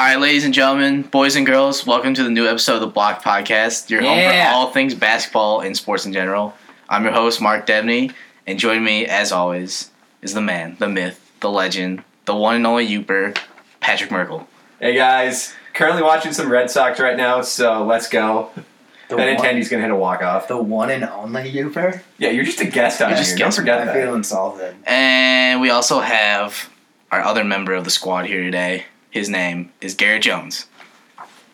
All right, ladies and gentlemen, boys and girls, welcome to the new episode of the Block Podcast. Your home for all things basketball and sports in general. I'm your host, Mark Debney, and joining me, as always, is the man, the myth, the legend, the one and only Youper, Patrick Merkel. Hey guys, currently watching some Red Sox right now, so let's go. The Benintendi's gonna hit a walk off. The one and only Uber? Yeah, you're just a guest on You're here. just Don't guessing. forget I feel insulted. And we also have our other member of the squad here today. His name is Garrett Jones.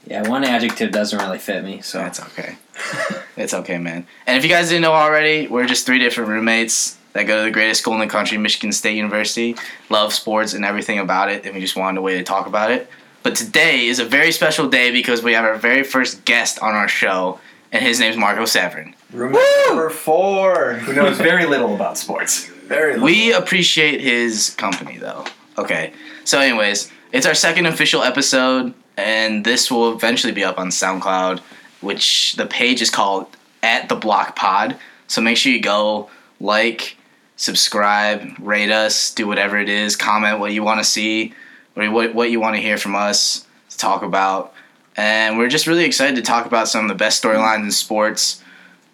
Yeah, one adjective doesn't really fit me, So so it's okay. it's okay, man. And if you guys didn't know already, we're just three different roommates that go to the greatest school in the country, Michigan State University. Love sports and everything about it, and we just wanted a way to talk about it. But today is a very special day because we have our very first guest on our show, and his name's Marco Severin. Roommate number four. Who knows very little about sports. Very We appreciate his company, though. Okay. So, anyways, it's our second official episode, and this will eventually be up on SoundCloud, which the page is called at the Block Pod. So make sure you go like, subscribe, rate us, do whatever it is, comment what you want to see, what what you want to hear from us to talk about. And we're just really excited to talk about some of the best storylines in sports.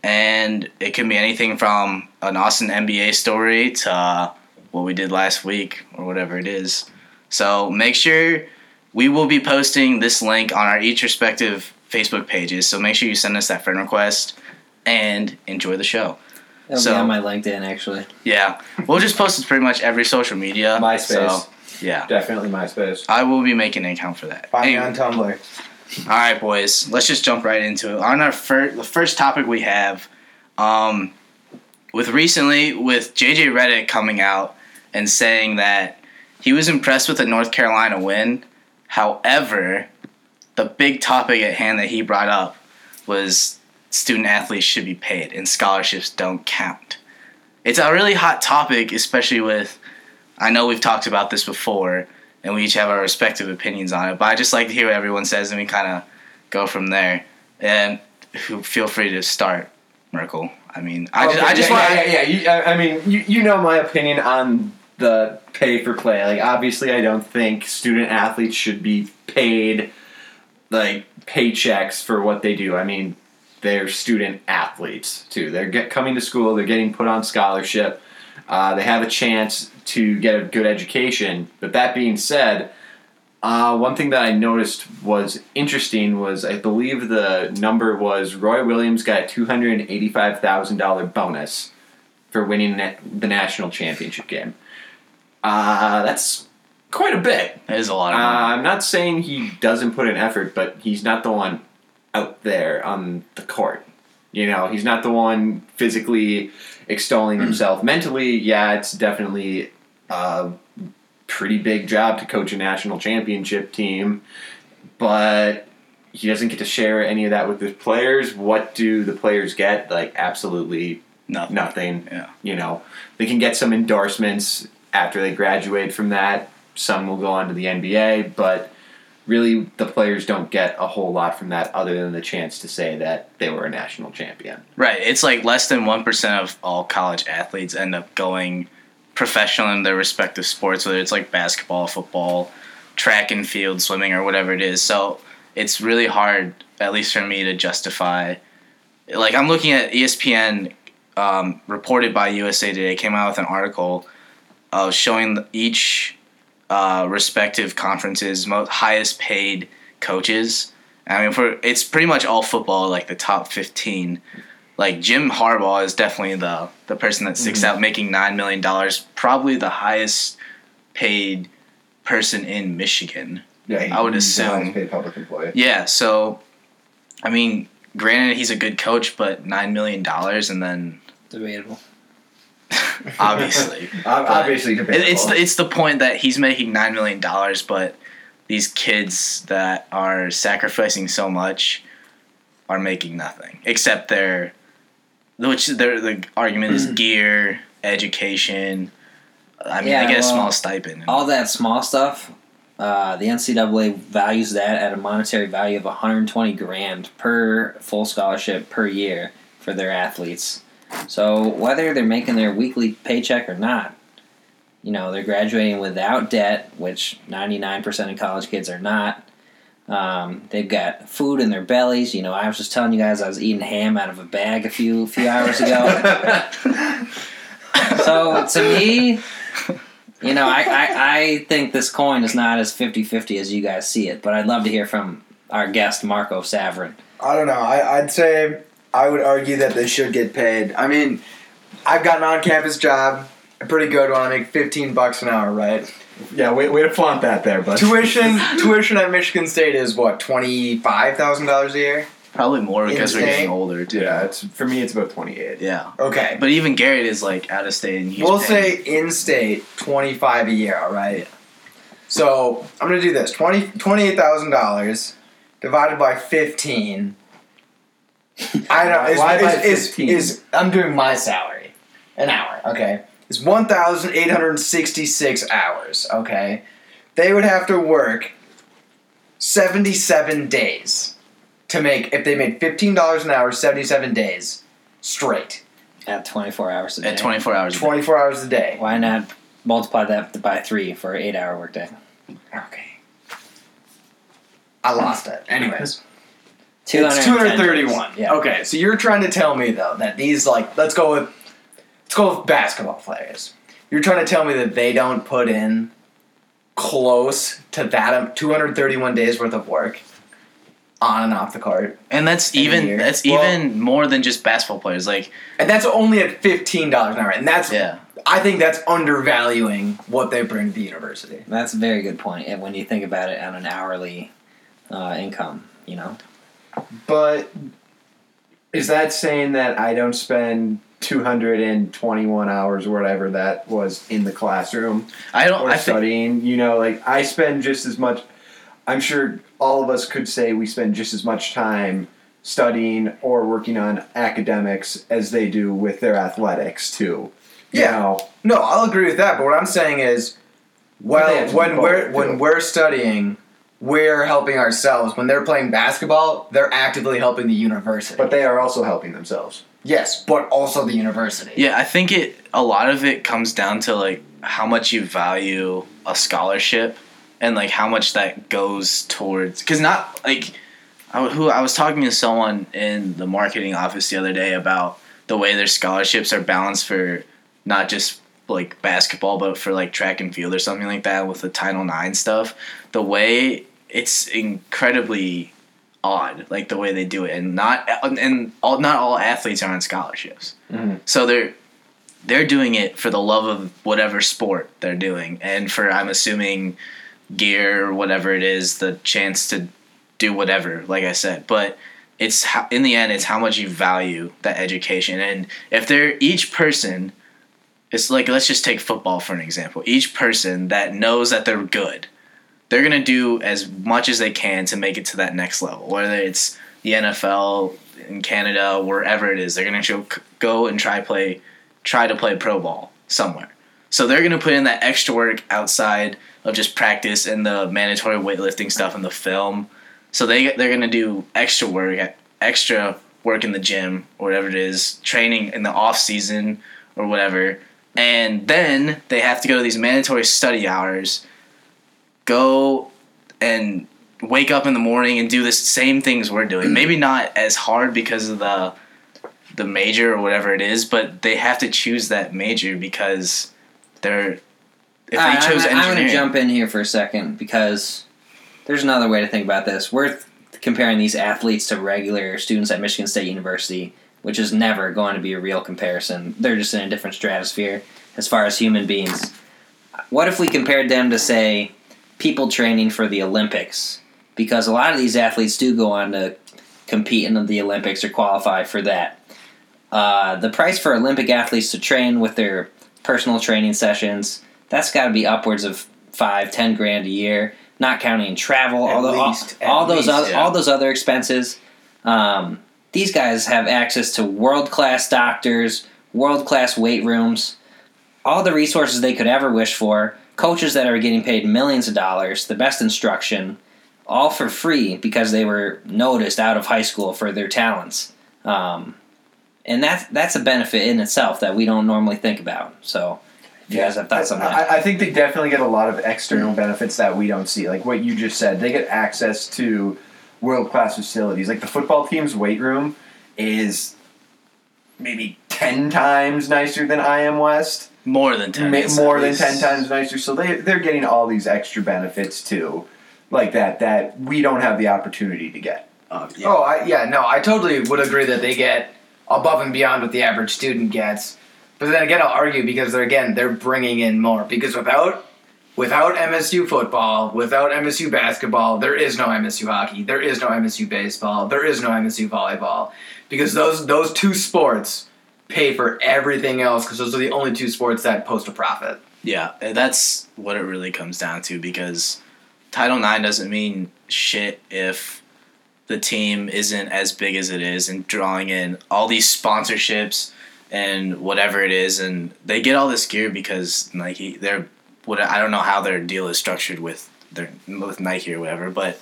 And it can be anything from an awesome NBA story to what we did last week or whatever it is. So make sure we will be posting this link on our each respective Facebook pages. So make sure you send us that friend request and enjoy the show. it'll So- be on my LinkedIn actually. Yeah, we'll just post it pretty much every social media. MySpace. So, yeah, Definitely MySpace. I will be making an account for that. Find me on Tumblr. All right, boys. Let's just jump right into it. On our first, the first topic we have, um, with recently with JJ Redick coming out and saying that he was impressed with the North Carolina win. However, the big topic at hand that he brought up was student athletes should be paid and scholarships don't count. It's a really hot topic, especially with. I know we've talked about this before, and we each have our respective opinions on it. But I just like to hear what everyone says, and we kind of go from there. And feel free to start, Merkel. I mean, I oh, just, I just yeah, want. yeah, yeah, yeah. You, I, I mean, you, you know my opinion on the pay for play. Like, obviously, I don't think student athletes should be paid like paychecks for what they do. I mean, they're student athletes too. They're get, coming to school. They're getting put on scholarship. Uh, they have a chance to get a good education. But that being said, uh, one thing that I noticed was interesting was I believe the number was Roy Williams got a two hundred and eighty five thousand dollar bonus for winning the national championship game. Uh, that's quite a bit. That is a lot Uh, of money. I'm not saying he doesn't put in effort, but he's not the one out there on the court. You know, he's not the one physically extolling himself. Mentally, yeah, it's definitely a pretty big job to coach a national championship team, but he doesn't get to share any of that with his players. What do the players get? Like, absolutely Nothing. nothing. Yeah. You know, they can get some endorsements after they graduate from that. Some will go on to the NBA, but really the players don't get a whole lot from that other than the chance to say that they were a national champion. Right. It's like less than 1% of all college athletes end up going professional in their respective sports, whether it's like basketball, football, track and field, swimming, or whatever it is. So it's really hard, at least for me, to justify. Like, I'm looking at ESPN, um, reported by USA Today, came out with an article uh, showing each uh, respective conferences' most highest paid coaches. I mean, for it's pretty much all football, like the top fifteen. Like Jim Harbaugh is definitely the the person that sticks out, making nine million dollars, probably the highest paid person in Michigan. Yeah, I would assume. paid public employee. Yeah, so I mean, granted he's a good coach, but nine million dollars, and then Debatable. obviously Obviously, It- It's the, it's the point that he's making nine million dollars, but these kids that are sacrificing so much are making nothing except their, which their the argument is gear, education. I mean, Yeah, they get a small stipend. All that small stuff, uh, the NCAA values that at a monetary value of 120 grand per full scholarship per year for their athletes. So whether they're making their weekly paycheck or not, you know, they're graduating without debt, which 99% of college kids are not. Um, they've got food in their bellies. You know, I was just telling you guys I was eating ham out of a bag a few few hours ago. so to me, you know, I, I, I think this coin is not as 50-50 as you guys see it, but I'd love to hear from our guest Marco Savrin. I don't know. I, I'd say I would argue that they should get paid. I mean, I've got an on-campus job, a pretty good one. I make fifteen bucks an hour, right? yeah, way, way to flaunt that there, but tuition tuition at Michigan State is what twenty five thousand dollars a year. Probably more because we're getting older too. yeah, it's for me it's about twenty eight. Yeah. Okay, But even Garrett is like out of state and he's we'll paying- say in state twenty five a year. All right. So I'm gonna do this twenty twenty eight thousand dollars divided by fifteen. I don't know. Is, Why by is, is, 15? is I'm doing my salary an hour. Okay, it's one thousand eight hundred sixty six hours. Okay, they would have to work seventy seven days to make if they made fifteen dollars an hour, seventy seven days straight, At 24 hours a day. at 24 hours. a day. twenty four hours a day. Why not multiply that by three for an eight hour workday? Okay. I lost it. Anyways. It's 231. Yeah. Okay, so you're trying to tell me though that these like let's go with let's go with basketball players. You're trying to tell me that they don't put in close to that um, 231 days worth of work on and off the court. And that's even that's Well- even more than just basketball players. Like And that's only at $15 an hour. And that's yeah. I think that's undervaluing what they bring to the university. That's a very good point. And when you think about it on an hourly uh, income, you know, But is that saying that I don't spend 221 hours or whatever that was in the classroom I don't or I think studying? You know, like I spend just as much. I'm sure all of us could say we spend just as much time studying or working on academics as they do with their athletics too. You Yeah. know, No, I'll agree with that. But what I'm saying is, well, when we're when we're studying, we're helping ourselves. When they're playing basketball, they're actively helping the university. but they are also helping themselves. yes, but also the university. Yeah, I think it a lot of it comes down to like how much you value a scholarship and like how much that goes towards cuz not like I, w- who I was talking to someone in the marketing office the other day about the way their scholarships are balanced for not just like basketball but for like track and field or something like that with the Title IX stuff. The way it's incredibly odd, like the way they do it, and not and all not all athletes are on scholarships. Mhm. So they're they're doing it for the love of whatever sport they're doing, and for I'm assuming gear or whatever it is, the chance to do whatever. Like I said, but it's how, in the end, it's how much you value that education, and if they're each person. It's like let's just take football for an example. Each person that knows that they're good, they're gonna do as much as they can to make it to that next level. Whether it's the NFL in Canada, wherever it is, they're gonna go, go and try play, try to play pro ball somewhere. So they're gonna put in that extra work outside of just practice and the mandatory weightlifting stuff and the film. So they they're gonna do extra work, extra work in the gym or whatever it is, training in the off season or whatever, and then they have to go to these mandatory study hours go and wake up in the morning and do the same things we're doing. Maybe not as hard because of the the major or whatever it is, but they have to choose that major because they're if Uh, they chose I'm, I'm going to jump in here for a second because there's another way to think about this. We're comparing these athletes to regular students at Michigan State University, which is never going to be a real comparison. They're just in a different stratosphere as far as human beings. What if we compared them to, say, people training for the Olympics? Because a lot of these athletes do go on to compete in the Olympics or qualify for that. Uh, the price for Olympic athletes to train with their personal training sessions, that's got to be upwards of five, ten grand a year, not counting travel, At all, the, all- least, all, those least, other, yeah. all those other expenses. Um, these guys have access to world class doctors, world class weight rooms, all the resources they could ever wish for, coaches that are getting paid millions of dollars, the best instruction, all for free because they were noticed out of high school for their talents. Um, and that's that's a benefit in itself that we don't normally think about. So If you guys have thoughts on that. I, I think they definitely get a lot of external benefits that we don't see. Like what you just said, they get access to world class facilities. Like the football team's weight room is maybe ten times nicer than IM West. More than ten. Ma- it's more than ten times nicer. So they they're getting all these extra benefits too, like that that we don't have the opportunity to get. Uh, yeah. Oh, I, yeah, no, I totally would agree that they get above and beyond what the average student gets. But then again, I'll argue because they're again they're bringing in more because without without MSU football, without MSU basketball, there is no MSU hockey, there is no MSU baseball, there is no MSU volleyball because those those two sports pay for everything else because those are the only two sports that post a profit. Yeah, eh, that's what it really comes down to because Title IX doesn't mean shit if the team isn't as big as it is and drawing in all these sponsorships and whatever it is, and they get all this gear because Nike. They're what I don't know how their deal is structured with their with Nike or whatever, but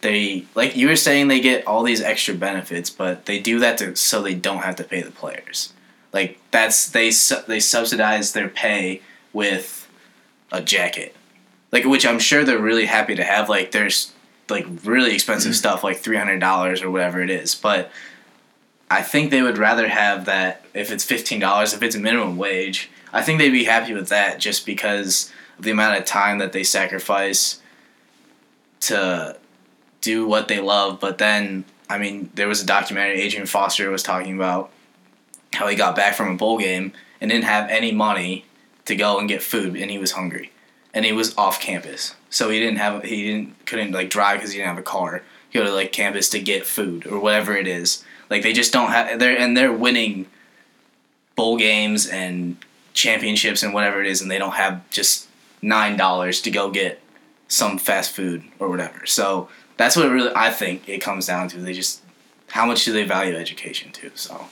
they like you were saying they get all these extra benefits, but they do that to so they don't have to pay the players. Like that's they su- they subsidize their pay with a jacket, like which I'm sure they're really happy to have. Like there's like really expensive mm-hmm. stuff, like three hundred dollars or whatever it is, but I think they would rather have that if it's fifteen dollars, if it's minimum wage. I think they'd be happy with that just because of the amount of time that they sacrifice to do what they love. But then, I mean, there was a documentary Arian Foster was talking about how he got back from a bowl game and didn't have any money to go and get food, and he was hungry, and he was off campus, so he didn't have he didn't couldn't like drive because he didn't have a car. Go to like campus to get food or whatever it is. Like they just don't have they're and they're winning bowl games and championships and whatever it is, and they don't have just nine dollars to go get some fast food or whatever. So that's what really I think it comes down to. They just how much do they value education too? So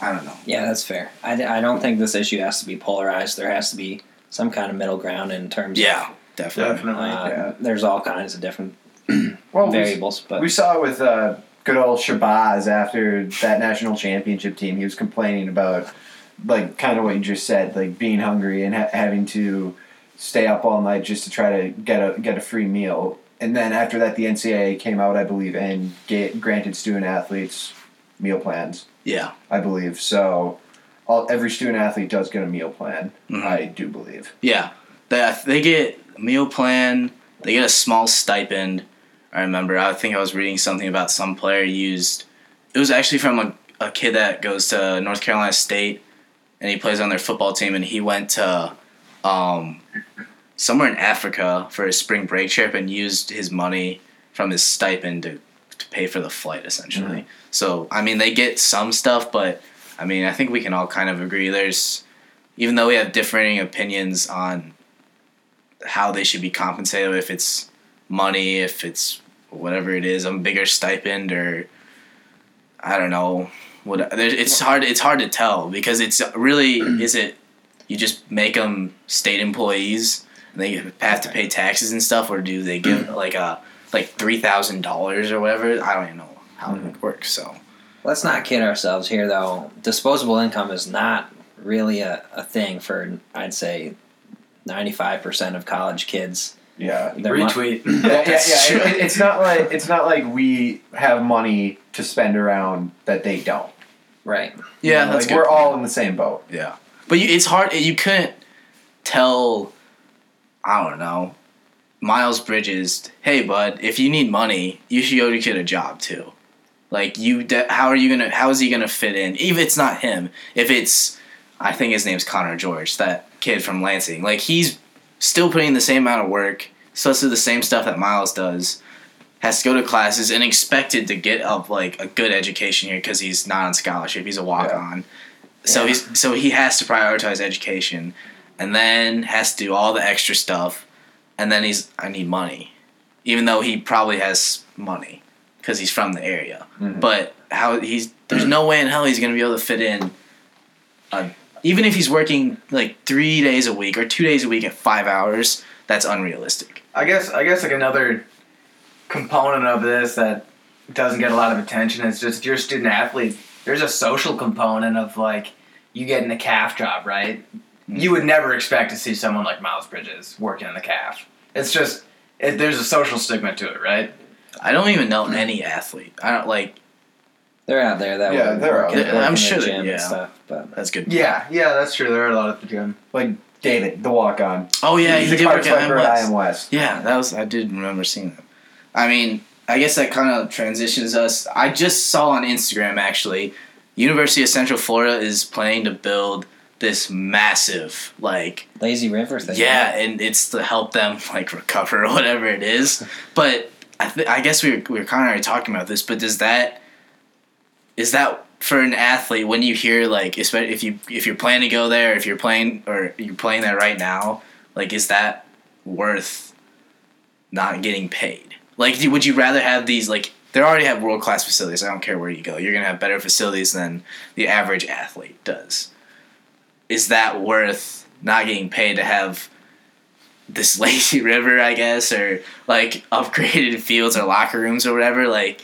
I don't know. Yeah, that's fair. I, I don't think this issue has to be polarized. There has to be some kind of middle ground in terms Yeah, definitely. of. Uh, yeah. There's all kinds of different Well, we- variables, but We saw it with uh, good old Shabazz after that national championship team. He was complaining about, like, kind of what you just said, like being hungry and ha- having to stay up all night just to try to get a get a free meal. And then after that, the NCAA came out, I believe, and ga- granted student athletes meal plans. Yeah. I believe so. All every student athlete does get a meal plan. Mhm. I do believe. Yeah, they they get a meal plan. They get a small stipend. I remember. I think I was reading something about some player used. It was actually from a, a kid that goes to North Carolina State, and he plays on their football team. And he went to um, somewhere in Africa for his spring break trip and used his money from his stipend to, to pay for the flight, essentially. Mm-hmm. So I mean, they get some stuff, but I mean, I think we can all kind of agree. There's even though we have differing opinions on how they should be compensated, if it's money, if it's whatever it is, a bigger stipend, or I don't know. What there- it's hard. It's hard to tell because it's really is it you just make them state employees and they have to pay taxes and stuff, or do they give like a like three thousand dollars or whatever? I don't even know how it mm-hmm. works. So let's not kid ourselves here, though. Disposable income is not really a, a thing for, I'd say, 95% of college kids. Yeah. Their mon- Retweet. yeah, yeah, yeah. It, it- it's not like it's not like we have money to spend around that they don't. Right. yeah, You know, that's like good. we're all in the same boat. Yeah, but you, it's hard. You couldn't tell. I don't know. Miles Bridges, hey bud, if you need money, you should go to get a job too. Like you, de- how are you gonna? How is he gonna fit in? Even if it's not him, if it's, I think his name's Conner George, that kid from Lansing. Like he's still putting the same amount of work, supposed to do the same stuff that Miles does. Has to go to classes and expected to get up like a good education here because he's not on scholarship. He's a walk on. So Yeah. he's so he has to prioritize education, and then has to do all the extra stuff, and then he's I need money, even though he probably has money because he's from the area. Mhm. But how he's there's no way in hell he's gonna be able to fit in. A, even if he's working like three days a week or two days a week at five hours, that's unrealistic. I guess I guess like another component of this that doesn't get a lot of attention is just if you're a student athlete, there's a social component of like you getting a calf job, right? You would never expect to see someone like Miles Bridges working in the calf. It's just it, there's a social stigma to it, right? I don't even know any athlete. I don't like. They're out there that Yeah, would they're out there. I'm in the sure that- gym yeah. and stuff. But That's good. Yeah, yeah, that's true. There are a lot at the gym. Like David, the walk on. Oh yeah, he He's a did work card at swiper IM West. IM West. Yeah, that was I did remember seeing that. I mean, I guess that kind of transitions us. I just saw on Instagram actually, University of Central Florida is planning to build this massive like lazy river thing. yeah, and it's to help them like recover or whatever it is. But I th- I guess we were we were kind of already talking about this. But does that is that for an athlete when you hear like especially if you if you're planning to go there if you're playing or you're playing there right now like is that worth not getting paid like would you rather have these like they already have world class facilities i don't care where you go you're gonna have better facilities than the average athlete does is that worth not getting paid to have this lazy river i guess or like upgraded fields or locker rooms or whatever? Like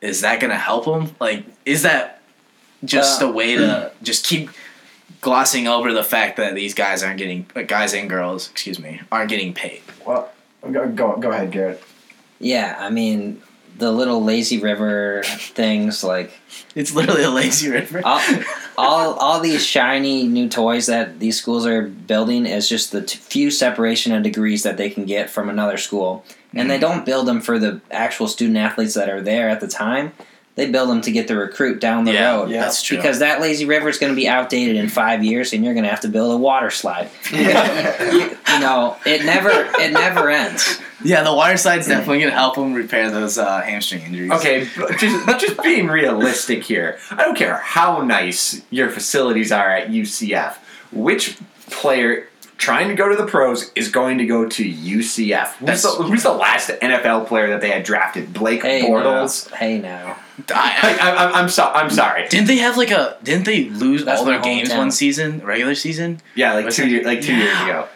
is that gonna help them like is that just Uh, a way to just keep glossing over the fact that these guys aren't getting uh, guys and girls excuse me aren't getting paid? Well, go, go, go ahead, Garrett. Yeah, I mean the little lazy river things like it's literally a lazy river. All, all all these shiny new toys that these schools are building is just the t- few separation of degrees that they can get from another school, and they mm-hmm. don't build them for the actual student athletes that are there at the time. They build them to get the recruit down the yeah, road. yeah, that's true Because that lazy river is going to be outdated in five years, and you're going to have to build a water slide. you, you know, it never it never ends. yeah the water slide's definitely gonna help them repair those uh, hamstring injuries Okay, but just just being realistic here. I don't care how nice your facilities are at UCF. Which player trying to go to the pros is going to go to UCF? Who's, the, who's the last NFL player that they had drafted? Blake Hey Bortles. now, hey now. I- I, I, I'm, I'm, so, I'm sorry. Didn't they have like a? Didn't they lose That's all their my games one season, regular season? Yeah, like Was two it? years, like two years ago.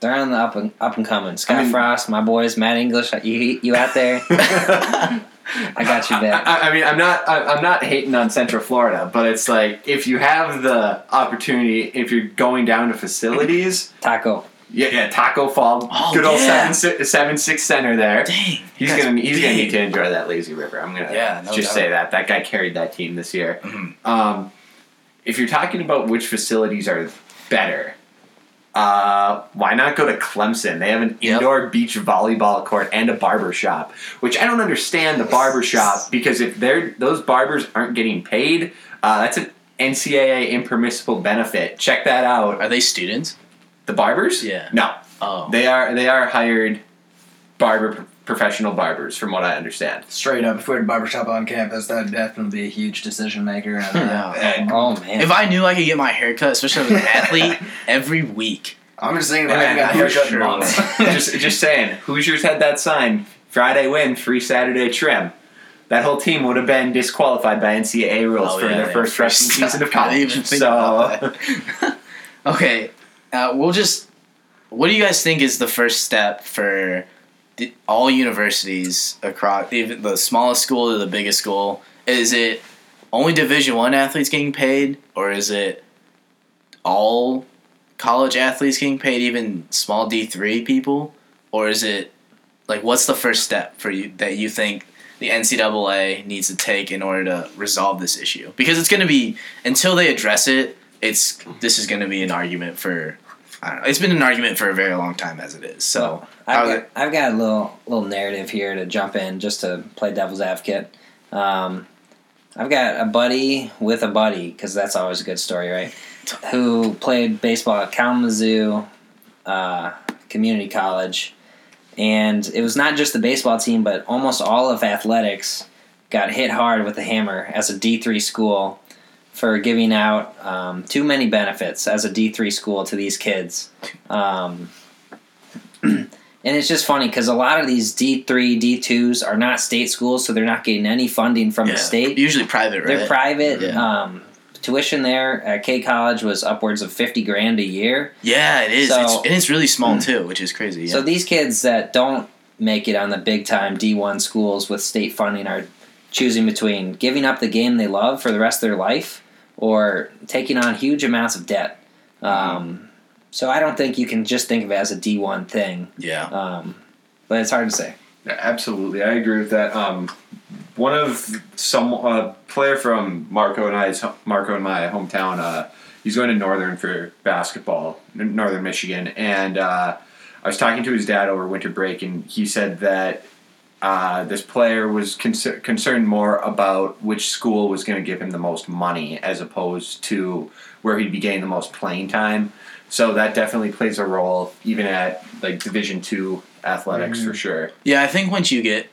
They're on the up and up and coming. Scott I mean- Frost, my boys, Matt English, you you out there? I got you back. I, I mean, I'm not. I, I'm not hating on Central Florida, but it's like if you have the opportunity, if you're going down to facilities, Taco. yeah, yeah, Taco Fall, Oh, good old yeah. seven, six center there. Dang, He's gonna he's gonna need to enjoy that lazy river. I'm gonna Yeah, no just doubt. say that that guy carried that team this year. Mhm. Um, if you're talking about which facilities are better, uh, why not go to Clemson? They have an Yep. indoor beach volleyball court and a barber shop, which I don't understand the barber shop because if they're those barbers aren't getting paid, uh, that's an NCAA impermissible benefit. Check that out. Are they students? The barbers? Yeah. No, Oh, they are they are hired barber professional barbers, from what I understand. Straight up, if we had a barbershop on campus, that would definitely be a huge decision maker. And, uh, Yeah. And Oh man. If I knew I could get my haircut, especially as an athlete, every week. I'm just saying, Man, having a I'm haircut sure months. just just saying, Hoosiers had that sign. Friday win, free Saturday trim. That whole team would have been disqualified by NCAA rules Oh, for yeah, their they first were freshman season of I even college. think So about that. okay, uh, we'll just. What do you guys think is the first step for the, all universities across even the smallest school to the biggest school? Is it only Division One athletes getting paid, or is it all college athletes getting paid, even small D three people, or is it like what's the first step for you that you think the NCAA needs to take in order to resolve this issue? Because it's going to be until they address it, it's this is going to be an argument for. I don't know. It's been an argument for a very long time as it is. So I've got, I've got a little little narrative here to jump in just to play devil's advocate. Um, I've got a buddy with a buddy because that's always a good story, right? Who played baseball at Kalamazoo uh, Community College, and it was not just the baseball team, but almost all of athletics got hit hard with the hammer as a D three school for giving out um, too many benefits as a D three school to these kids. Um, and it's just funny because a lot of these D three, D twos are not state schools, so they're not getting any funding from yeah, the state. usually private, right? They're private. Yeah. Um, tuition there at K College was upwards of fifty grand a year. yeah, it is. So- it's, and it's really small too, which is crazy. Yeah. So these kids that don't make it on the big time D one schools with state funding are choosing between giving up the game they love for the rest of their life or taking on huge amounts of debt. Um, So I don't think you can just think of it as a D one thing. Yeah. Um, but it's hard to say. Yeah, absolutely, I agree with that. Um, one of some uh, player from Marco and I's Marco and my hometown. Uh, he's going to Northern for basketball, Northern Michigan, and uh, I was talking to his dad over winter break, and he said that uh, this player was concer- concerned more about which school was going to give him the most money as opposed to where he'd be getting the most playing time. So that definitely plays a role, even at like Division two athletics for sure. Yeah, I think once you get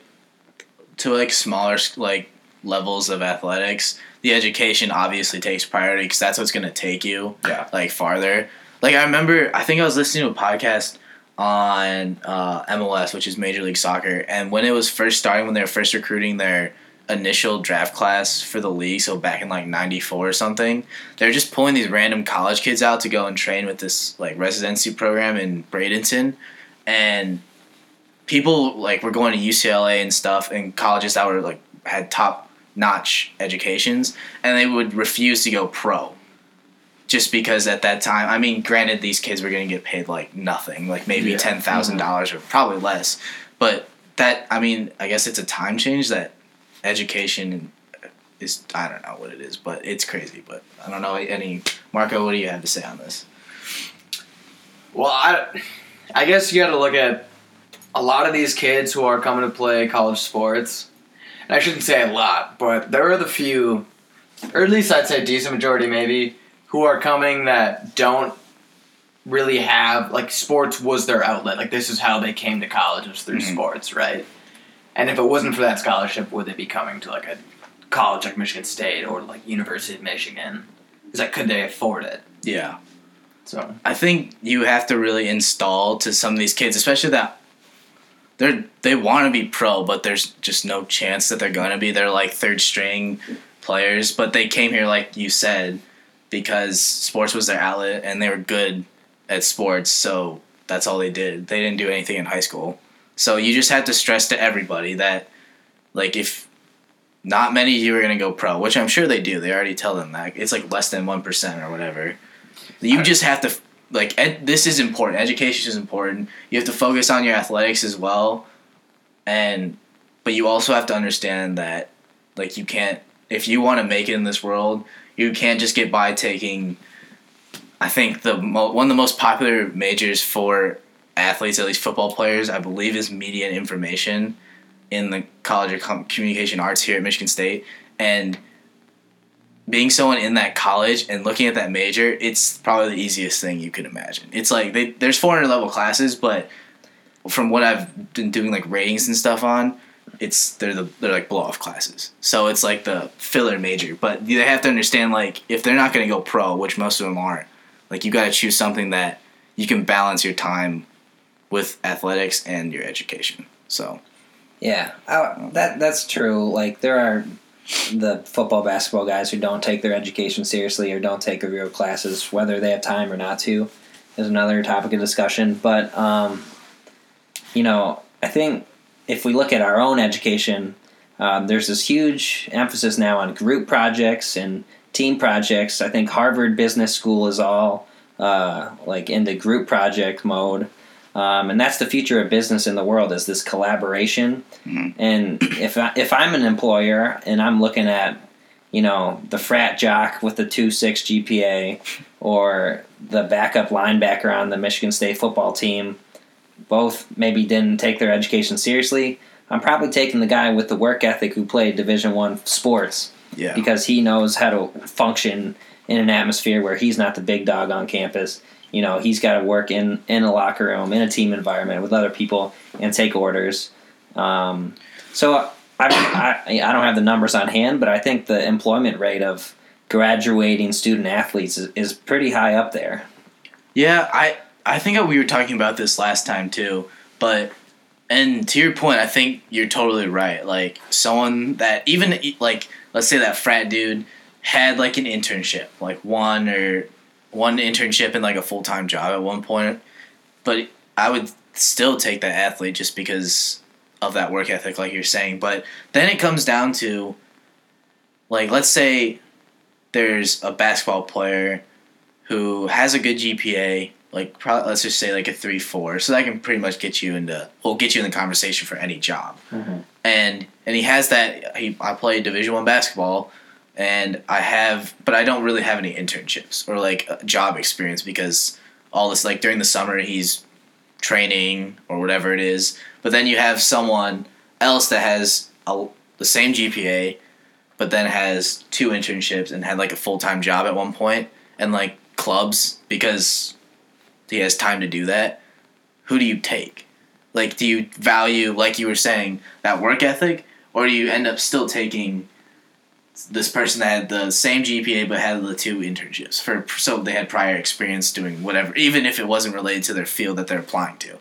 to like smaller like levels of athletics, the education obviously takes priority because that's what's gonna take you Yeah. like farther. Like I remember, I think I was listening to a podcast on uh, MLS, which is Major League Soccer, and when it was first starting, when they were first recruiting their initial draft class for the league, so back in like '94 or something, they were just pulling these random college kids out to go and train with this like residency program in Bradenton, and people like were going to UCLA and stuff, and colleges that were like had top notch educations, and they would refuse to go pro just because at that time, I mean, granted, these kids were going to get paid like nothing, like maybe Yeah. ten thousand dollars mm-hmm. or probably less. But that, I mean, I guess it's a time change that education uh, is. I don't know what it is, but it's crazy. But I don't know any. Marco, what do you have to say on this? Well, I, I guess you got to look at a lot of these kids who are coming to play college sports. And I shouldn't say a lot, but there are the few, or at least I'd say a decent majority maybe, who are coming that don't really have like sports was their outlet. Like this is how they came to college was through Mhm. sports, right? And if it wasn't for that scholarship, would they be coming to like a college like Michigan State or like University of Michigan? Is like could they afford it? Yeah. So I think you have to really install to some of these kids, especially that they're they want to be pro, but there's just no chance that they're gonna be. They're like third string players, but they came here like you said because sports was their outlet and they were good at sports, so that's all they did. They didn't do anything in high school. So you just have to stress to everybody that like if not many of you are gonna go pro, which I'm sure they do. They already tell them that it's like less than one percent or whatever. You just have to like ed- this is important. Education is important. You have to focus on your athletics as well, and but you also have to understand that like you can't if you want to make it in this world, you can't just get by taking. I think the mo- one of the most popular majors for athletes, at least football players, I believe, is media and information in the College of Com- Communication Arts here at Michigan State, and being someone in that college and looking at that major, it's probably the easiest thing you could imagine. It's like they, there's 400 level classes, but from what I've been doing like ratings and stuff on, it's they're the they're like blow off classes. So it's like the filler major, but they have to understand like if they're not going to go pro, which most of them aren't, like you got to choose something that you can balance your time with athletics and your education. So Yeah, I, that that's true. Like there are the football, basketball guys who don't take their education seriously or don't take real classes, whether they have time or not to, is another topic of discussion. But um, you know, I think if we look at our own education, um, there's this huge emphasis now on group projects and team projects. I think Harvard Business School is all uh, like the group project mode. Um, and that's the future of business in the world is this collaboration. And if I, if I'm an employer and I'm looking at, you know, the frat jock with the two six GPA, or the backup linebacker on the Michigan State football team, both maybe didn't take their education seriously. I'm probably taking the guy with the work ethic who played Division One sports yeah, because he knows how to function in an atmosphere where he's not the big dog on campus. You know, he's got to work in in a locker room, in a team environment with other people, and take orders. Um, so I, I I don't have the numbers on hand, but I think the employment rate of graduating student athletes is, is pretty high up there. Yeah, I I think we were talking about this last time too, but and to your point, I think you're totally right. Like someone that even like let's say that frat dude had like an internship, like one or one internship and like a full time job at one point, but I would still take that athlete just because of that work ethic, like you're saying. But then it comes down to like let's say there's a basketball player who has a good GPA like probably let's just say like a three four, so that can pretty much get you into will get you in the conversation for any job. Mhm. And and he has that. He I play Division One basketball, and I have, but I don't really have any internships or like uh, job experience because all this like during the summer he's training or whatever it is. But then you have someone else that has a, the same GPA, but then has two internships and had like a full time job at one point and like clubs because he has time to do that. Who do you take? Like, do you value, like you were saying, that work ethic, or do you end up still taking this person that had the same GPA but had the two internships for so they had prior experience doing whatever, even if it wasn't related to their field that they're applying to.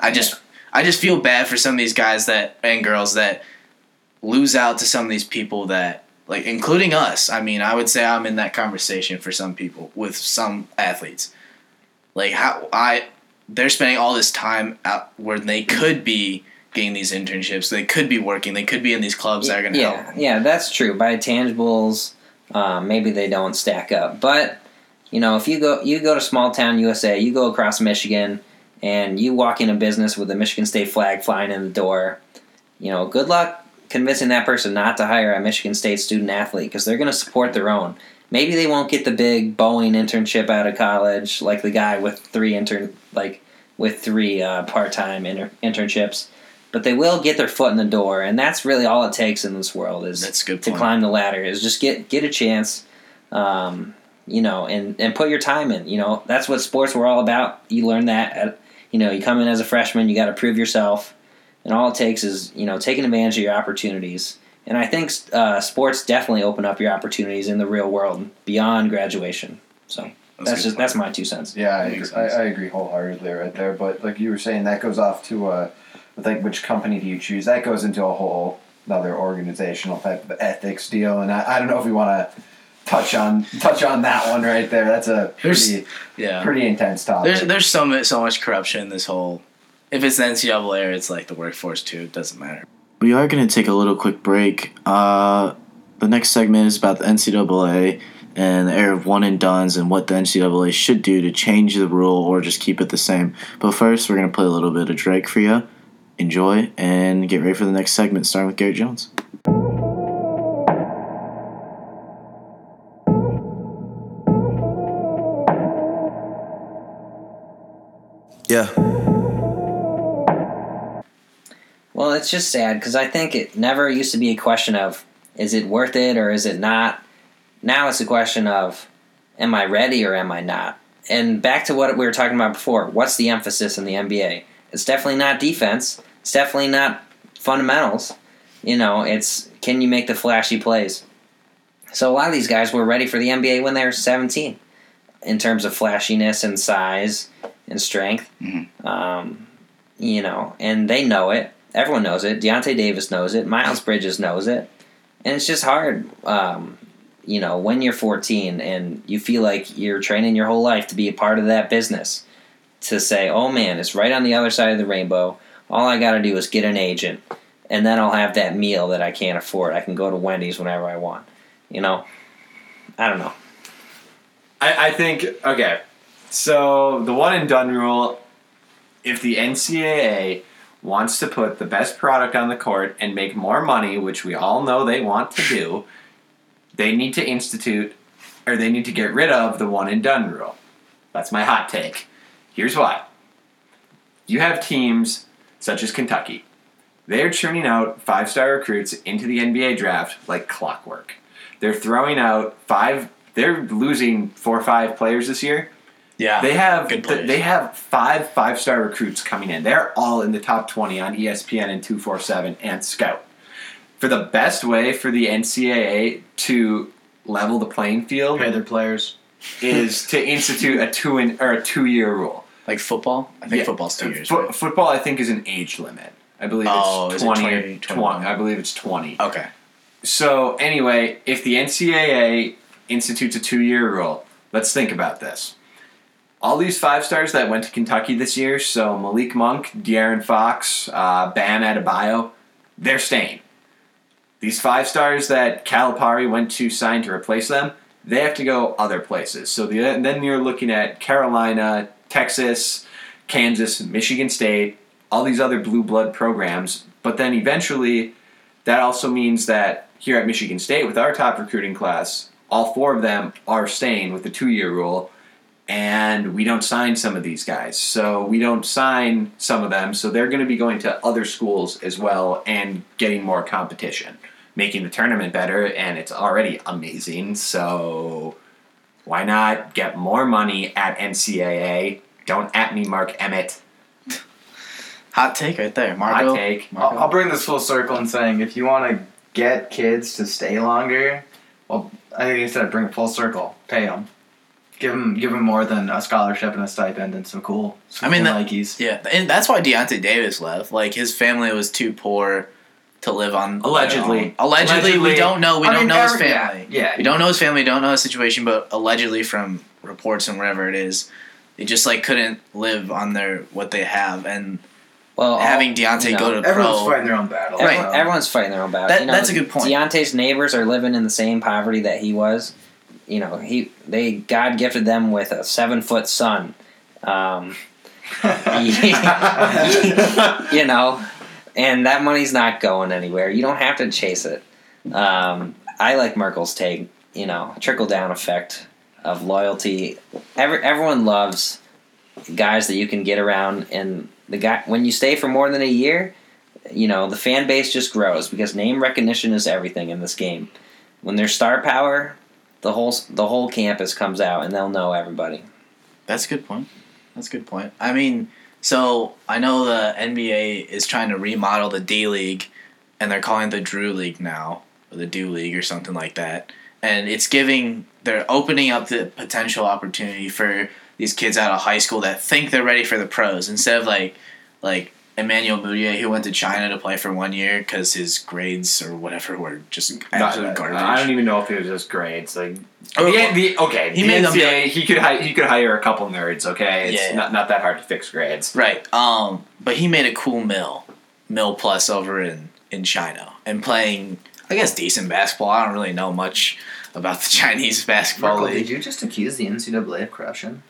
I just I just feel bad for some of these guys that and girls that lose out to some of these people that like including us. I mean, I would say I'm in that conversation for some people with some athletes. Like how I they're spending all this time out where they could be getting these internships. They could be working. They could be in these clubs that are going to yeah, help. yeah, that's true. By tangibles, um, maybe they don't stack up. But you know, if you go you go to small town USA, you go across Michigan, and you walk in a business with a Michigan State flag flying in the door, you know, good luck convincing that person not to hire a Michigan State student athlete because they're going to support their own. Maybe they won't get the big Boeing internship out of college like the guy with three intern like with three uh, part time inter- internships, but they will get their foot in the door, and that's really all it takes in this world is That's good to point. climb the ladder is just get get a chance um, you know and and put your time in you know? That's what sports were all about. You learn that at, you know you come in as a freshman you got to prove yourself and all it takes is you know taking advantage of your opportunities and i think uh, sports definitely open up your opportunities in the real world beyond graduation so a that's, just point. that's my two cents Yeah, I agree, I. I agree wholeheartedly right there. But like you were saying, that goes off to uh, like which company do you choose? That goes into a whole another organizational type of ethics deal, and I, I don't know if we want to touch on touch on that one right there. That's a There's- pretty Yeah. pretty intense topic. There's there's so much so much corruption in this whole. If it's the NCAA or it's like the workforce too, it doesn't matter. We are going to take a little quick break. Uh, the next segment is about the NCAA and the era of one and dones and what the NCAA should do to change the rule or just keep it the same. But first, we're going to play a little bit of Drake for you. Enjoy and get ready for the next segment, starting with Garrett Jones. Yeah. Well, it's just sad because I think it never used to be a question of is it worth it or is it not. Now it's a question of am I ready or am I not. And back to what we were talking about before, what's the emphasis in the NBA? It's definitely not defense. It's definitely not fundamentals. You know, it's can you make the flashy plays? So a lot of these guys were ready for the NBA when they were 17 in terms of flashiness and size and strength. Mhm. Um, you know, and they know it. Everyone knows it. Deyonta Davis knows it. Miles Bridges knows it. And it's just hard, um, you know, when you're 14 and you feel like you're training your whole life to be a part of that business, to say, oh man, it's right on the other side of the rainbow. All I got to do is get an agent, and then I'll have that meal that I can't afford. I can go to Wendy's whenever I want. You know, I don't know. I, I think okay. So the one and done rule, if the NCAA wants to put the best product on the court and make more money, which we all know they want to do, they need to institute or they need to get rid of the one and done rule. That's my hot take. Here's why. You have teams such as Kentucky. They're churning out five star recruits into the NBA draft like clockwork. They're throwing out five. They're losing four or five players this year. Yeah. They have Good th- they have five five star recruits coming in. They're all in the top twenty on ESPN and two four seven and Scout. For the best way for the NCAA to level the playing field Pay their players. is to institute a two in, or a two year rule. like football? I think Yeah. football's two years. Fo- right? Football, I think, is an age limit. I believe Oh, it's is it 20, 20, or 21? 20. I believe it's 20. Okay. So, anyway, if the NCAA institutes a two year rule, let's think about this. All these five stars that went to Kentucky this year, so Malik Monk, De'Aaron Fox, uh, Bam Adebayo, they're staying. These five stars that Calipari went to sign to replace them, they have to go other places. So the, then you're looking at Carolina, Texas, Kansas, Michigan State, all these other blue blood programs. But then eventually, that also means that here at Michigan State, with our top recruiting class, all four of them are staying with the two year rule. And we don't sign some of these guys. So we don't sign some of them. So they're going to be going to other schools as well and getting more competition, making the tournament better. And it's already amazing. So why not get more money at NCAA? Don't at me, Mark Emmert. Hot take right there, Marco. Hot take. Marco. I'll, I'll bring this full circle in saying if you want to get kids to stay longer, well, I think instead of bring it full circle, pay them. Give him give them more than a scholarship and a stipend and some cool, some I mean, cool that- Nikes. Yeah, and that's why Deyonta Davis left. Like his family was too poor to live on. Allegedly. Allegedly, Allegedly. we don't know. We I don't mean, know his every- yeah, family. yeah. we don't know his family. Don't know his situation, but allegedly from reports and wherever it is, they just like couldn't live on their what they have, and Well, having Deyonta you go know, to Everyone's pro. fighting their own battle. Right. Everyone's fighting their own battle. That- you know, that's a good point. Deyonta's neighbors are living in the same poverty that he was. You know, he they God gifted them with a seven foot son. Um, you know, and that money's not going anywhere. You don't have to chase it. Um, I like Merkel's take. You know, trickle down effect of loyalty. Every, everyone loves guys that you can get around, and the guy when you stay for more than a year, you know the fan base just grows because name recognition is everything in this game. When there's star power, the whole the whole campus comes out and they'll know everybody. That's a good point. That's a good point. I mean, so I know the NBA is trying to remodel the D League, and they're calling it the Drew League now, or the Do League, or something like that. And it's giving, they're opening up the potential opportunity for these kids out of high school that think they're ready for the pros instead of like, like Emmanuel Mudiay who went to China to play for one year because his grades or whatever were just absolute Not- garbage. I don't even know if it was just grades. Like Oh, the, the, okay, he the made them NCAA, he could hi- he could hire a couple nerds. Okay, it's Yeah. not not that hard to fix grades. Right. Um, but he made a cool mill, mill plus over in in China and playing, I guess, decent basketball. I don't really know much about the Chinese basketball Merkel, did you just accuse the NCAA of corruption?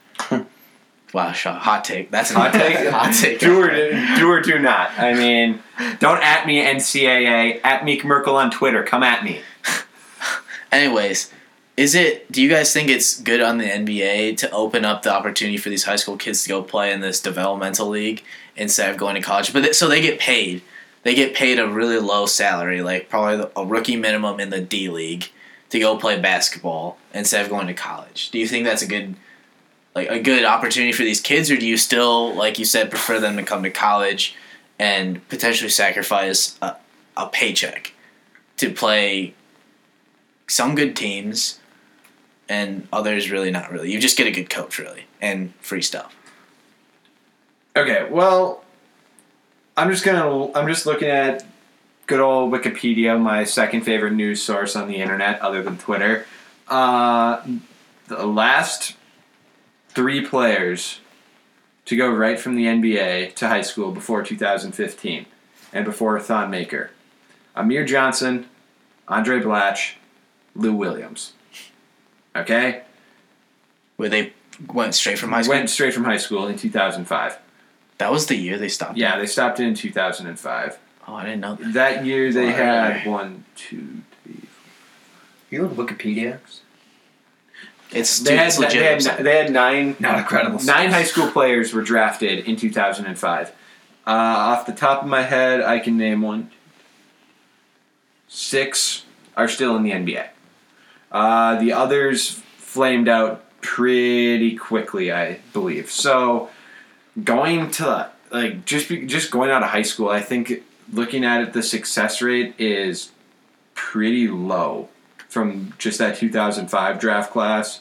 Wow, shot, hot take. That's a Hot take, hot take. do or do or do not. I mean, don't at me NCAA. At Meek Merkel on Twitter. Come at me. Anyways, is it? Do you guys think it's good on the NBA to open up the opportunity for these high school kids to go play in this developmental league instead of going to college? But they, so they get paid. They get paid a really low salary, like probably a rookie minimum in the D League, to go play basketball instead of going to college. Do you think that's a good, like a good opportunity for these kids, or do you still, like you said, prefer them to come to college and potentially sacrifice a, a paycheck to play some good teams and others really not really. You just get a good coach really and free stuff. Okay, well, I'm just gonna. I'm just looking at good old Wikipedia, my second favorite news source on the internet, other than Twitter. Uh, the last three players to go right from the NBA to high school before 2015, and before Thon Maker, Amir Johnson, Andray Blatche, Lou Williams. Okay, Where they went straight from high school. went straight from high school in 2005. that was the year they stopped. Yeah, they stopped in 2005. Oh, I didn't know that. That year they Why? had one, two, three. You look at Wikipedia. It's They dude, had, it's they legit. had they had nine Not a credible. nine high school players were drafted in 2005. Uh, off the top of my head, I can name one. Six are still in the NBA. Uh, the others flamed out pretty quickly, I believe. So, going to like just be, just going out of high school, I think looking at it, the success rate is pretty low from just that 2005 draft class.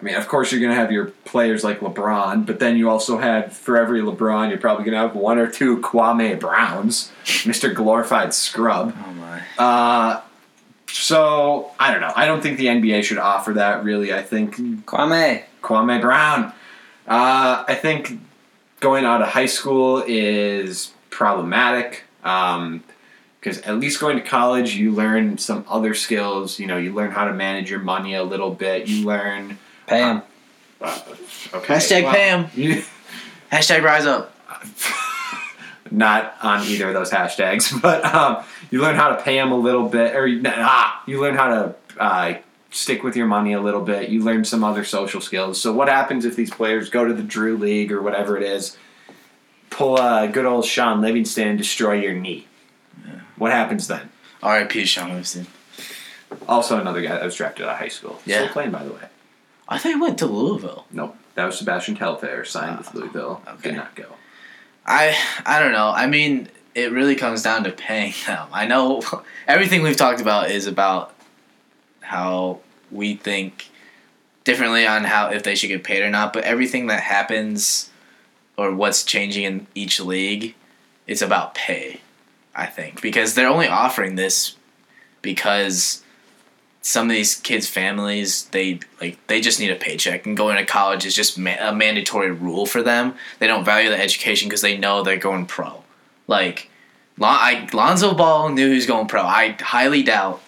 I mean, of course, you're going to have your players like LeBron, but then you also have, for every LeBron, you're probably going to have one or two Kwame Browns, Mr. Glorified Scrub. Oh my. Uh, so, I don't know. I don't think the NBA should offer that, really. I think Kwame, Kwame Brown. Uh, I think going out of high school is problematic Um, because at least going to college, you learn some other skills. You know, you learn how to manage your money a little bit. You learn. Pay him. Uh, okay. Hashtag well, pay 'em. you- Hashtag rise up. not on either of those hashtags, but um, you learn how to pay them a little bit, or you- ah, you learn how to uh, stick with your money a little bit. You learn some other social skills. So what happens if these players go to the Drew League or whatever it is, pull a good old Shaun Livingston and destroy your knee? What happens then? R.I.P. Shaun Livingston. Also, another guy that was drafted out of high school. Yeah. Still playing, by the way. I think he went to Louisville. Nope. That was Sebastian Telfair, signed with oh, Louisville. okay. Did not go. I I don't know. I mean, it really comes down to paying them. I know everything we've talked about is about how we think differently on how if they should get paid or not, but everything that happens or what's changing in each league, it's about pay. I think because they're only offering this because some of these kids' families they like they just need a paycheck and going to college is just ma- a mandatory rule for them. They don't value the education because they know they're going pro. Like Lon- I, Lonzo Ball knew he was going pro. I highly doubt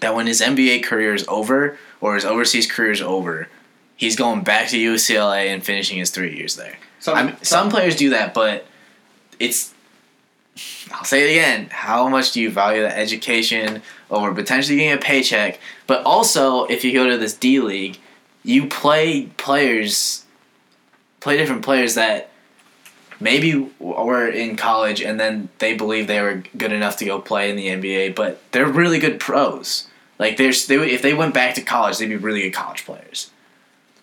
that when his NBA career is over or his overseas career is over, he's going back to UCLA and finishing his three years there. Some, I mean, some players do that, but it's. I'll say it again. How much do you value the education over potentially getting a paycheck? But also, if you go to this D League, you play players, play different players that maybe were in college and then they believe they were good enough to go play in the NBA, but they're really good pros. Like there's, they, if they went back to college, they'd be really good college players.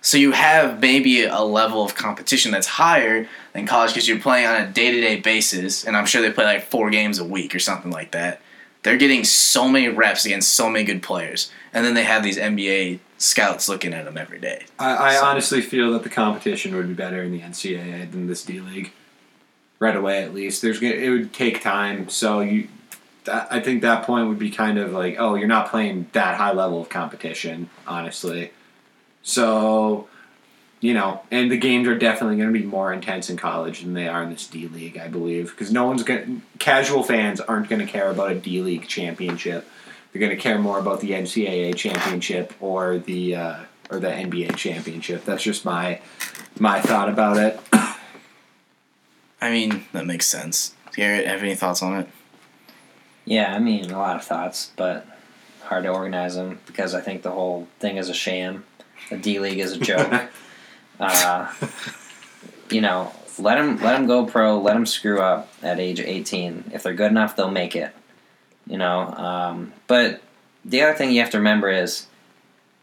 So you have maybe a level of competition that's higher than college because you're playing on a day to day basis, and I'm sure they play like four games a week or something like that. They're getting so many reps against so many good players, and then they have these NBA scouts looking at them every day. I, I So- honestly feel that the competition would be better in the NCAA than this D League. Right away, at least. There's it would take time, so you. I think that point would be kind of like, oh, you're not playing that high level of competition, honestly. So, you know, and the games are definitely going to be more intense in college than they are in this D League, I believe, because no one's going. Casual fans aren't going to care about a D League championship. They're going to care more about the NCAA championship or the uh, or the NBA championship. That's just my my thought about it. I mean, that makes sense. Garrett, have any thoughts on it? Yeah, I mean, a lot of thoughts, but hard to organize them because I think the whole thing is a sham. The D League is a joke. uh, you know, let them let them go pro. Let them screw up at age eighteen. If they're good enough, they'll make it. You know, um, but the other thing you have to remember is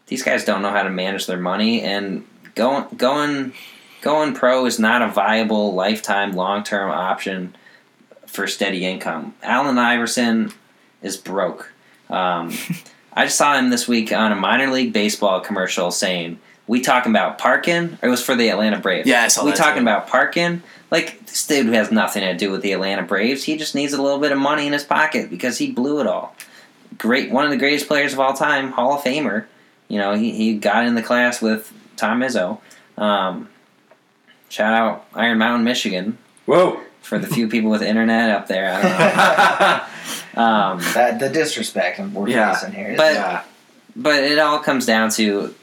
these guys don't know how to manage their money, and going going going pro is not a viable lifetime long term option for steady income. Allen Iverson is broke. Um, I just saw him this week on a minor league baseball commercial saying, "We talking about parking?" Or it was for the Atlanta Braves. Yeah, I saw We that talking too. about parking? Like this dude has nothing to do with the Atlanta Braves. He just needs a little bit of money in his pocket because he blew it all. Great, one of the greatest players of all time, Hall of Famer. You know, he, he got in the class with Tom Izzo. Um, shout out Iron Mountain, Michigan, Whoa! for the few people with internet up there. I don't know. Um, That the disrespect we're Yeah. facing here. But- yeah. but it all comes down to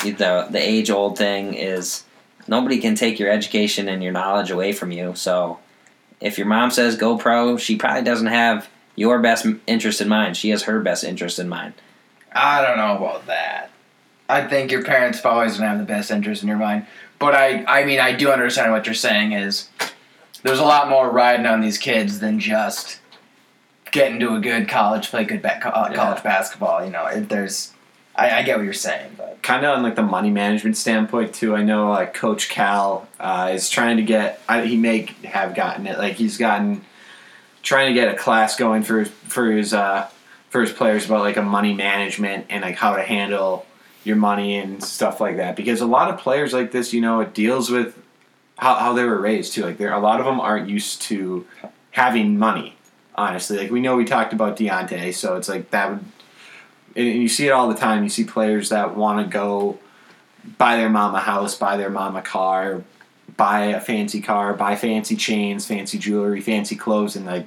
the the age old thing is nobody can take your education and your knowledge away from you. So if your mom says go pro, she probably doesn't have your best interest in mind. She has her best interest in mind. I don't know about that. I think your parents always gonna have the best interest in your mind. But I, I mean, I do understand what you're saying. Is there's a lot more riding on these kids than just getting to a good college, play good ba- uh, Yeah. college basketball. You know, if there's, I, I get what you're saying, but kind of on like the money management standpoint too. I know like Coach Cal uh, is trying to get. I, he may have gotten it. Like he's gotten trying to get a class going for for his uh, for his players about like a money management and like how to handle your money and stuff like that. Because a lot of players like this, you know, it deals with how, how they were raised too. Like there, a lot of them aren't used to having money. Honestly, like we know we talked about Deyonta, so it's like that would and you see it all the time. You see players that want to go buy their mom a house, buy their mom a car, buy a fancy car, buy fancy chains, fancy jewelry, fancy clothes, and like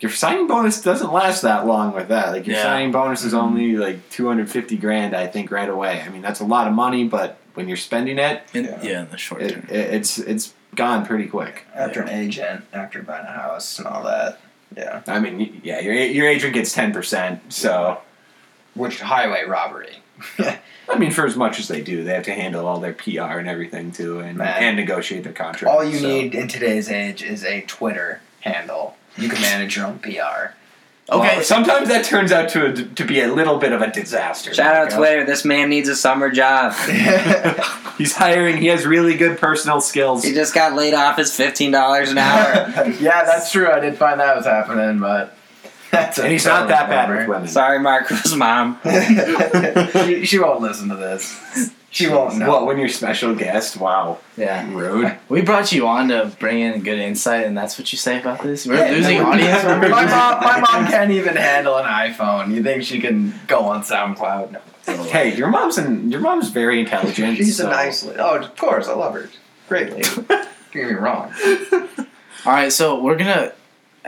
your signing bonus doesn't last that long with that. Like your Yeah. signing bonus is mm-hmm. only like two hundred fifty grand, I think, right away. I mean that's a lot of money, but when you're spending it, In, Yeah. yeah. in the short it, term. it it's it's gone pretty quick. After an agent, after buying a house and all that. Yeah. I mean, yeah, your your agent gets ten percent. So Which highway robbery? I mean, for as much as they do, they have to handle all their PR and everything too, and Man. and negotiate their contract. All you so. need in today's age is a Twitter handle. You can manage your own PR. Okay. Well, sometimes that turns out to to be a little bit of a disaster. Shout out Marco. Twitter. This man needs a summer job. He's hiring. He has really good personal skills. He just got laid off his fifteen dollars an hour. yeah, that's true. I did find that was happening, but that's a and he's not that bad bummer. with women. Sorry, Marco's mom. she, she won't listen to this. She won't know. What when you're special guest? Wow, yeah. rude. We brought you on to bring in good insight, and that's what you say about this. We're Yeah, losing no, audience. my mom, my mom can't even handle an iPhone. You think she can go on SoundCloud? No. Hey, your mom's an, your mom's very intelligent. She's so- a nice. Oh, of course, I love her greatly. Don't get me wrong. All right, so we're gonna.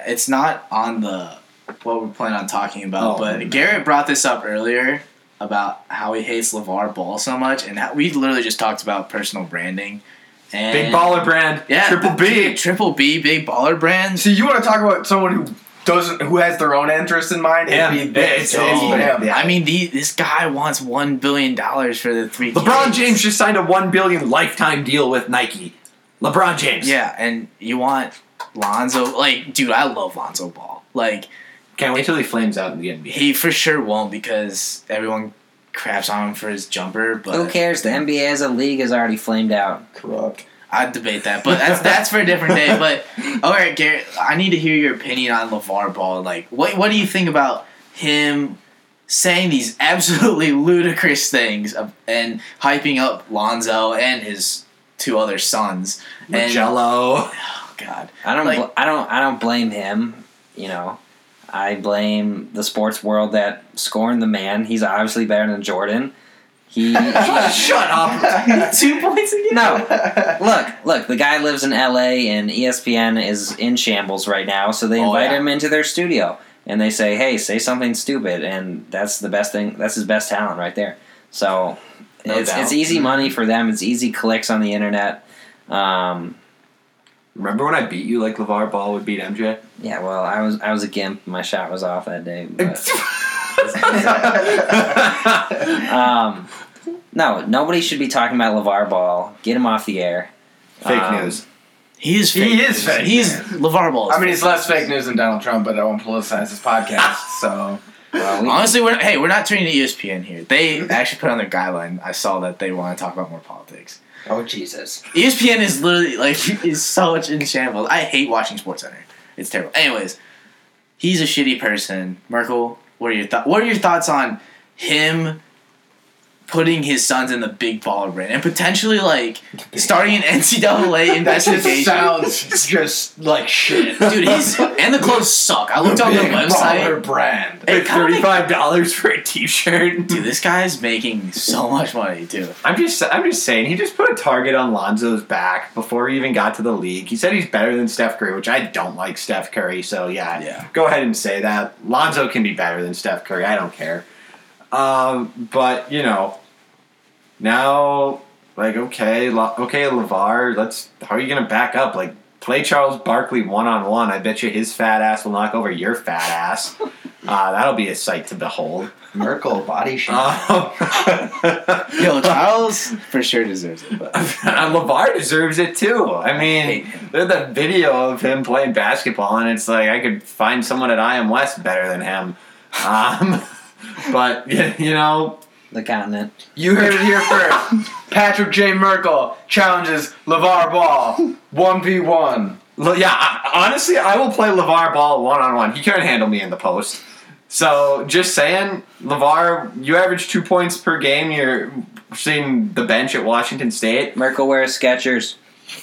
It's not on the what we're planning on talking about, Oh, but. Garrett brought this up earlier about how he hates LeVar Ball so much, and how, we literally just talked about personal branding. And Big baller brand. yeah, Triple B. triple B, big baller brands. See, you want to talk about someone who doesn't, who has their own interest in mind? Yeah, It'd be this. it's- it's be him. him. Yeah. I mean, the, this guy wants one billion dollars for the three. LeBron kids. James just signed a one billion lifetime deal with Nike. LeBron James. Yeah, and you want Lonzo? Like, dude, I love Lonzo Ball. Like, Can't wait till he flames out in the NBA. he for sure won't because everyone craps on him for his jumper. But Who cares? The NBA as a league is already flamed out. Corrupt. I'd debate that, but that's that's for a different day. But all right, Garrett, I need to hear your opinion on LeVar Ball. Like, what what do you think about him saying these absolutely ludicrous things of, and hyping up Lonzo and his two other sons? And Gelo. oh god, I don't. Like- bl- I don't. I don't blame him. You know, I blame the sports world that scorned the man. He's obviously better than Jordan. He. Shut up. two points again. no, look, look. The guy lives in L.A. and ESPN is in shambles right now. So they Oh, invite yeah. him into their studio and they say, "Hey, say something stupid," and that's the best thing. That's his best talent right there. So No it's doubt. it's easy money for them. It's easy clicks on the internet. Um, Remember when I beat you like LeVar Ball would beat MJ? yeah, well, I was I was a gimp. My shot was off that day. Um, no, nobody should be talking about LeVar Ball. Get him off the air. Fake Um, news. He is fake. He fake. is news. fake He's news. LeVar Ball. I mean, he's less fake news than Donald Trump, but I won't politicize his podcast. So Well, we- Honestly, we're hey, we're not turning to ESPN here. They actually put on their guideline. I saw that they want to talk about more politics. Oh Jesus, ESPN is literally like is so much in shambles. I hate watching Sports Center. It's terrible. Anyways, he's a shitty person. Merkel, what are your thoughts? What are your thoughts on him putting his sons in the big baller brand and potentially like starting an NCAA that just investigation? sounds just like shit. Dude, he's and the clothes suck. I looked on the website. baller brand. It Like thirty-five dollars for a T-shirt. Dude, this guy's making so much money too. I'm just, I'm just saying. He just put a target on Lonzo's back before he even got to the league. He said he's better than Steph Curry, which I don't like Steph Curry. So yeah, Yeah. go ahead and say that. Lonzo can be better than Steph Curry. I don't care. Um, but you know, now like okay, La- okay, LeVar. Let's. How are you gonna back up? Like play Charles Barkley one on one. I bet you his fat ass will knock over your fat ass. Uh, that'll be a sight to behold. Merkel body shape. Um, Yo, Charles for sure deserves it. But And LeVar deserves it too. I mean, there's that video of him playing basketball, and it's like I could find someone at IM West better than him. Um, but you know, the continent. You heard it here first. Patrick J. Merkel challenges LeVar Ball 1v1. l- yeah. I, honestly, I will play LeVar Ball one on one. He can't handle me in the post. So just saying, LeVar, you average two points per game. You're seeing the bench at Washington State. Merkel wears Skechers.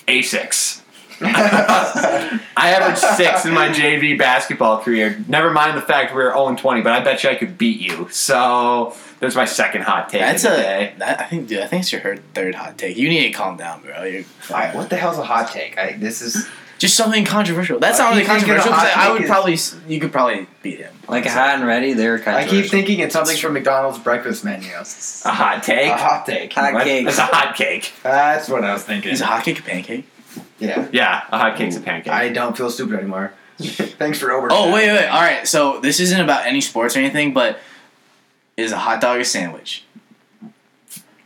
A six. I averaged six in my JV basketball career. Never mind the fact we were 0 20, but I bet you I could beat you. So there's my second hot take. that's of a. the day. That, I think. Dude, I think it's your third hot take. You need to calm down, bro. You're I- what the hell's a hot take? I, this is Just something controversial. That's I not really controversial. a 'cause hot I would is- probably you could probably beat him. Like hot and ready, they're kind of. I keep thinking it's something from McDonald's breakfast menu. A hot take. A hot take. Hot What? cake. It's a hot cake. That's what I was thinking. Is a hot cake a pancake? Yeah. Yeah, a hot cake's a pancake. I don't feel stupid anymore. Thanks for over. Oh wait, wait. All right. So this isn't about any sports or anything, but is a hot dog a sandwich?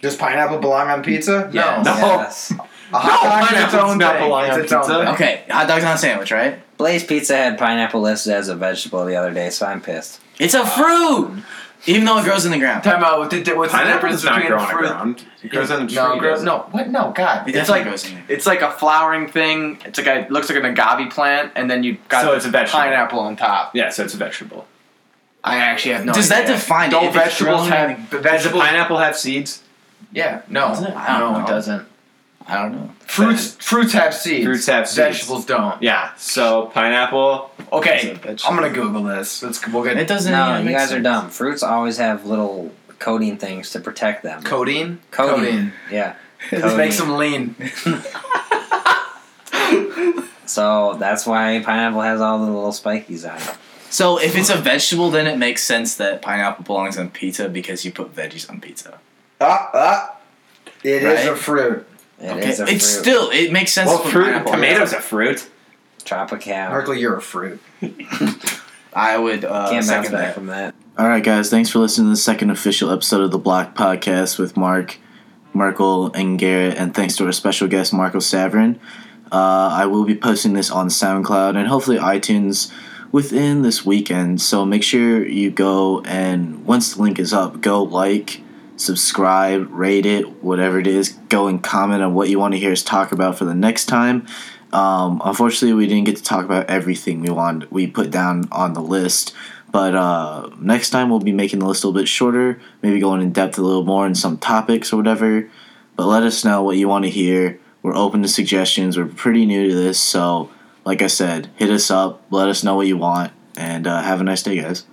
Does pineapple belong on pizza? Yes. No. No. Yes. A hot No, dog is its pineapple own not thing. belong It's on its own pizza. thing. Okay, hot dog's not a sandwich, right? Blaze Pizza had pineapple listed as a vegetable the other day, so I'm pissed. It's a fruit, um, even though it grows in the ground. Time out. What's the, what's the Pineapple difference does not between grow a on the fruit? ground. It grows on a tree. No, it grows, doesn't it? no. What? No, God. It it's definitely like grows in there. it's like a flowering thing. It's like a looks like an agave plant, and then you got So it's a vegetable. pineapple on top. Yeah, so it's a vegetable. I actually have no. Does that idea. define it? Don't If it's vegetables grown in have Does a vegetables? pineapple have seeds? Yeah. No. Does it? I don't no, know. it doesn't. I don't know. Fruits fruits have seeds. Fruits have seeds. Vegetables don't. Yeah. So pineapple. Okay. I'm gonna Google this. Let's we'll get It doesn't. No, you make guys are dumb. Fruits always have little coating things to protect them. codeine. Codeine. Yeah. This makes them lean. So that's why pineapple has all the little spikies on it. So if it's a vegetable, then it makes sense that pineapple belongs on pizza because you put veggies on pizza. Ah ah. It is Right? a fruit. It Okay, is a it's fruit. still it makes sense. Well, for fruit. pineapple. Tomatoes a fruit. tropical. Merkley, you're a fruit. I would uh, Can't bounce second back that. from that. All right, guys. Thanks for listening to the second official episode of the Block Podcast with Mark, Merkel, and Garrett, and thanks to our special guest Marco Savrin. Uh, I will be posting this on SoundCloud and hopefully iTunes within this weekend. So make sure you go and once the link is up, go like, subscribe, rate it, whatever it is. Go and comment on what you want to hear us talk about for the next time. Um, unfortunately, we didn't get to talk about everything we wanted. We put down on the list, but uh, next time we'll be making the list a little bit shorter. Maybe going in depth a little more in some topics or whatever. But let us know what you want to hear. We're open to suggestions. We're pretty new to this, so like I said, hit us up. Let us know what you want, and uh, have a nice day, guys.